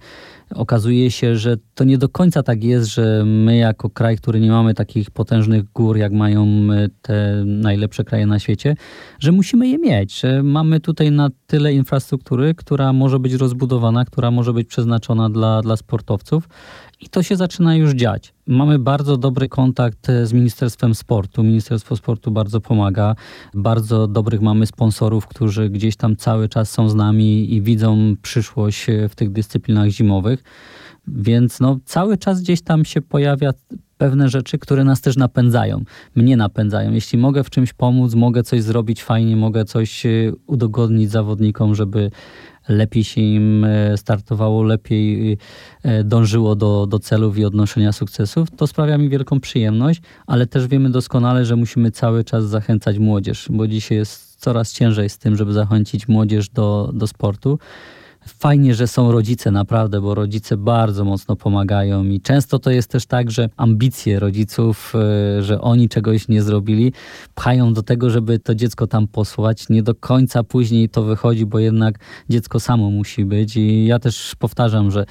Okazuje się, że to nie do końca tak jest, że my jako kraj, który nie mamy takich potężnych gór, jak mają y, te najlepsze kraje na świecie, że musimy je mieć, że mamy tutaj na tyle infrastruktury, która może być rozbudowana, która może być przeznaczona dla, dla sportowców. I to się zaczyna już dziać. Mamy bardzo dobry kontakt e, z Ministerstwem Sportu. Ministerstwo Sportu bardzo pomaga. Bardzo dobrych mamy sponsorów, którzy gdzieś tam cały czas są z nami i widzą przyszłość e, w tych dyscyplinach zimowych. Więc no, cały czas gdzieś tam się pojawia pewne rzeczy, które nas też napędzają. Mnie napędzają. Jeśli mogę w czymś pomóc, mogę coś zrobić fajnie, mogę coś e, udogodnić zawodnikom, żeby lepiej się im e, startowało, lepiej e, dążyło do, do celów i odnoszenia sukcesów, to sprawia mi wielką przyjemność, ale też wiemy doskonale, że musimy cały czas zachęcać młodzież, bo dzisiaj jest coraz ciężej z tym, żeby zachęcić młodzież do, do sportu. Fajnie, że są rodzice, naprawdę, bo rodzice bardzo mocno pomagają i często to jest też tak, że ambicje rodziców, e, że oni czegoś nie zrobili, pchają do tego, żeby to dziecko tam posłać. Nie do końca później to wychodzi, bo jednak dziecko samo musi być. I ja też powtarzam, że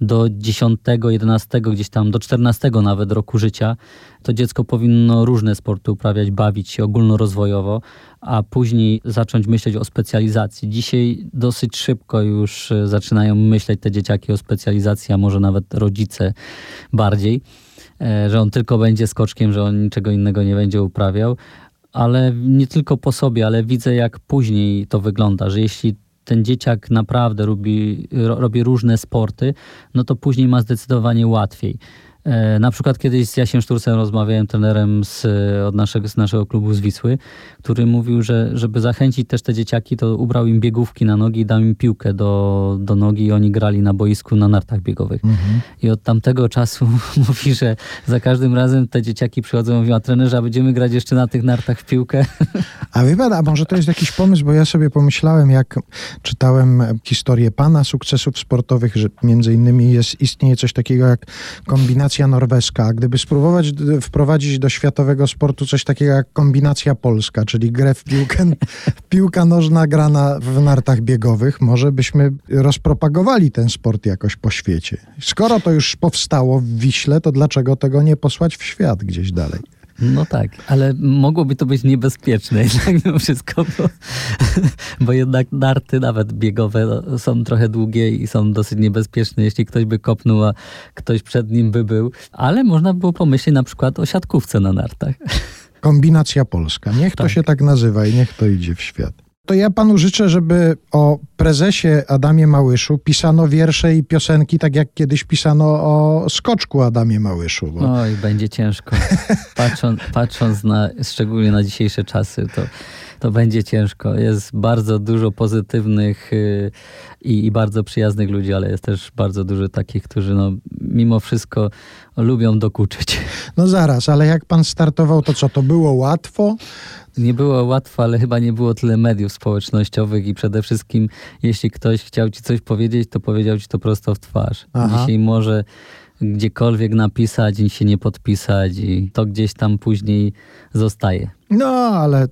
do 10, 11, gdzieś tam do 14 nawet roku życia, to dziecko powinno różne sporty uprawiać, bawić się ogólnorozwojowo, a później zacząć myśleć o specjalizacji. Dzisiaj dosyć szybko już e, zaczynają myśleć te dzieciaki o specjalizacji, a może nawet rodzice bardziej, e, że on tylko będzie skoczkiem, że on niczego innego nie będzie uprawiał. Ale nie tylko po sobie, ale widzę jak później to wygląda, że jeśli ten dzieciak naprawdę robi, ro, robi różne sporty, no to później ma zdecydowanie łatwiej. E, Na przykład kiedyś z Jasiem Szturcem rozmawiałem, trenerem z, od naszego, z naszego klubu z Wisły, który mówił, że żeby zachęcić też te dzieciaki, to ubrał im biegówki na nogi i dał im piłkę do, do nogi i oni grali na boisku na nartach biegowych. I od tamtego czasu mówi, że za każdym razem te dzieciaki przychodzą i mówią, a trenerze, a będziemy grać jeszcze na tych nartach w piłkę? A wie pan, a może to jest jakiś pomysł, bo ja sobie pomyślałem, jak czytałem historię pana sukcesów sportowych, że między innymi jest, istnieje coś takiego jak kombinacja norweska. A gdyby spróbować wprowadzić do światowego sportu coś takiego jak kombinacja polska, czyli grę w piłkę, piłka nożna grana w nartach biegowych, może byśmy rozpropagowali ten sport jakoś po świecie. Skoro to już powstało w Wiśle, to dlaczego tego nie posłać w świat gdzieś dalej? No tak, ale mogłoby to być niebezpieczne jednak mimo wszystko, bo, bo jednak narty, nawet biegowe, są trochę długie i są dosyć niebezpieczne, jeśli ktoś by kopnął, a ktoś przed nim by był. Ale można było pomyśleć na przykład o siatkówce na nartach. Kombinacja polska. Niech to Tak. się tak nazywa i niech to idzie w świat. To ja panu życzę, żeby o prezesie Adamie Małyszu pisano wiersze i piosenki, tak jak kiedyś pisano o skoczku Adamie Małyszu. Bo Oj, będzie ciężko. Patrząc, patrząc na, szczególnie na dzisiejsze czasy, to to będzie ciężko. Jest bardzo dużo pozytywnych y, i, i bardzo przyjaznych ludzi, ale jest też bardzo dużo takich, którzy no, mimo wszystko lubią dokuczyć. No zaraz, ale jak pan startował, to co, to było łatwo? Nie było łatwo, ale chyba nie było tyle mediów społecznościowych i przede wszystkim, jeśli ktoś chciał ci coś powiedzieć, to powiedział ci to prosto w twarz. Aha. Dzisiaj może gdziekolwiek napisać i się nie podpisać i to gdzieś tam później zostaje. No, ale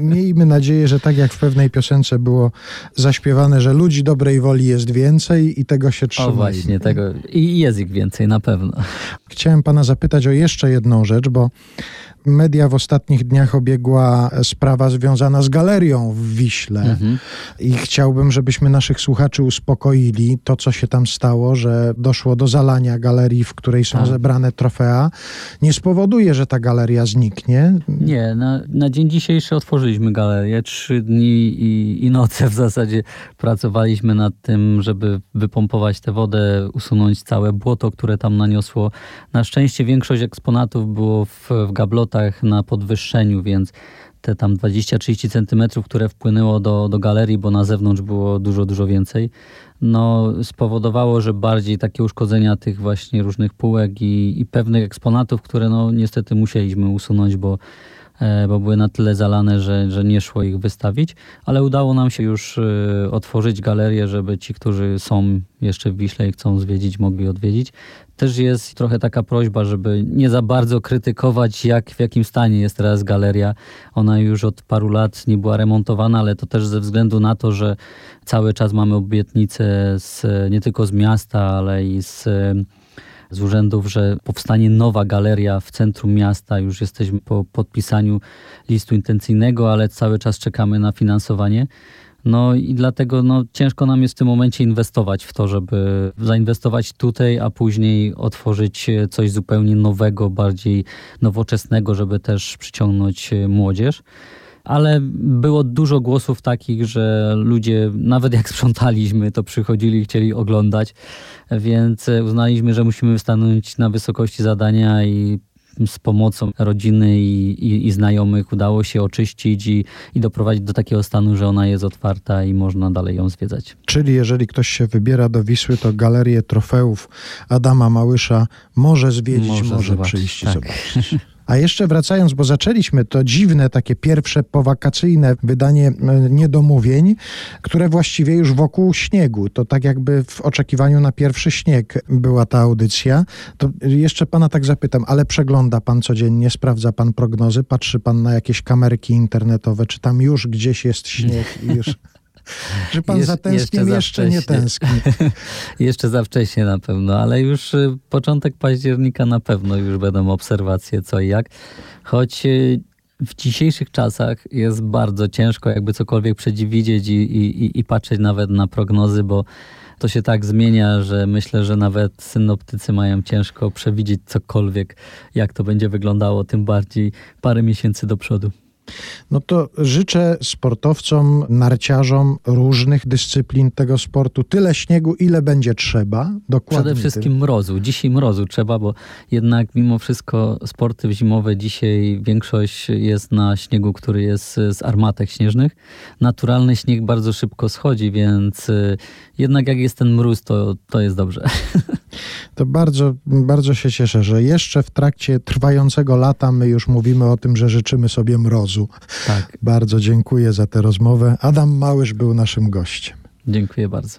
miejmy nadzieję, że tak jak w pewnej piosence było zaśpiewane, że ludzi dobrej woli jest więcej i tego się O trzymajmy. właśnie, tego i jest ich więcej na pewno. Chciałem pana zapytać o jeszcze jedną rzecz, bo media w ostatnich dniach obiegła sprawa związana z galerią w Wiśle Mhm. i chciałbym, żebyśmy naszych słuchaczy uspokoili. To, co się tam stało, że doszło do zalania galerii, w której są Tak. zebrane trofea, nie spowoduje, że ta galeria zniknie. Nie, na, na dzień dzisiejszy otworzyliśmy galerię. Trzy dni i, i noce w zasadzie pracowaliśmy nad tym, żeby wypompować tę wodę, usunąć całe błoto, które tam naniosło. Na szczęście większość eksponatów było w, w gablotach na podwyższeniu, więc te tam 20-30 centymetrów, które wpłynęło do, do galerii, bo na zewnątrz było dużo, dużo więcej, no spowodowało, że bardziej takie uszkodzenia tych właśnie różnych półek i, i pewnych eksponatów, które no niestety musieliśmy usunąć, bo bo były na tyle zalane, że, że nie szło ich wystawić, ale udało nam się już e, otworzyć galerię, żeby ci, którzy są jeszcze w Wiśle i chcą zwiedzić, mogli odwiedzić. Też jest trochę taka prośba, żeby nie za bardzo krytykować, jak, w jakim stanie jest teraz galeria. Ona już od paru lat nie była remontowana, ale to też ze względu na to, że cały czas mamy obietnice z, nie tylko z miasta, ale i z z urzędów, że powstanie nowa galeria w centrum miasta. Już jesteśmy po podpisaniu listu intencyjnego, ale cały czas czekamy na finansowanie. No i dlatego no, ciężko nam jest w tym momencie inwestować w to, żeby zainwestować tutaj, a później otworzyć coś zupełnie nowego, bardziej nowoczesnego, żeby też przyciągnąć e, młodzież. Ale było dużo głosów takich, że ludzie, nawet jak sprzątaliśmy, to przychodzili i chcieli oglądać, więc e, uznaliśmy, że musimy stanąć na wysokości zadania i z pomocą rodziny i, i, i znajomych udało się oczyścić i, i doprowadzić do takiego stanu, że ona jest otwarta i można dalej ją zwiedzać. Czyli jeżeli ktoś się wybiera do Wisły, to galerię trofeów Adama Małysza może zwiedzić, może, Może zobaczyć, przyjść i tak. zobaczyć. A jeszcze wracając, bo zaczęliśmy to dziwne, takie pierwsze powakacyjne wydanie e, niedomówień, które właściwie już wokół śniegu. To tak jakby w oczekiwaniu na pierwszy śnieg była ta audycja. To jeszcze pana tak zapytam, ale przegląda pan codziennie, sprawdza pan prognozy, patrzy pan na jakieś kamerki internetowe, czy tam już gdzieś jest śnieg i już... Czy pan Jesz- za tęsknił? jeszcze Jeszcze nie tęskni. Jeszcze za wcześnie na pewno, ale już y, początek października na pewno już będą obserwacje co i jak. Choć y, w dzisiejszych czasach jest bardzo ciężko jakby cokolwiek przewidzieć i, i- i patrzeć nawet na prognozy, bo to się tak zmienia, że myślę, że nawet synoptycy mają ciężko przewidzieć cokolwiek, jak to będzie wyglądało, tym bardziej parę miesięcy do przodu. No to życzę sportowcom, narciarzom różnych dyscyplin tego sportu tyle śniegu, ile będzie trzeba. Dokładnie. Przede wszystkim mrozu. Dzisiaj mrozu trzeba, bo jednak mimo wszystko sporty zimowe dzisiaj większość jest na śniegu, który jest z armatek śnieżnych. Naturalny śnieg bardzo szybko schodzi, więc y, jednak jak jest ten mróz, to, to jest dobrze. To bardzo, bardzo się cieszę, że jeszcze w trakcie trwającego lata my już mówimy o tym, że życzymy sobie mrozu. Tak, Bardzo dziękuję za tę rozmowę. Adam Małysz był naszym gościem. dziękuję bardzo.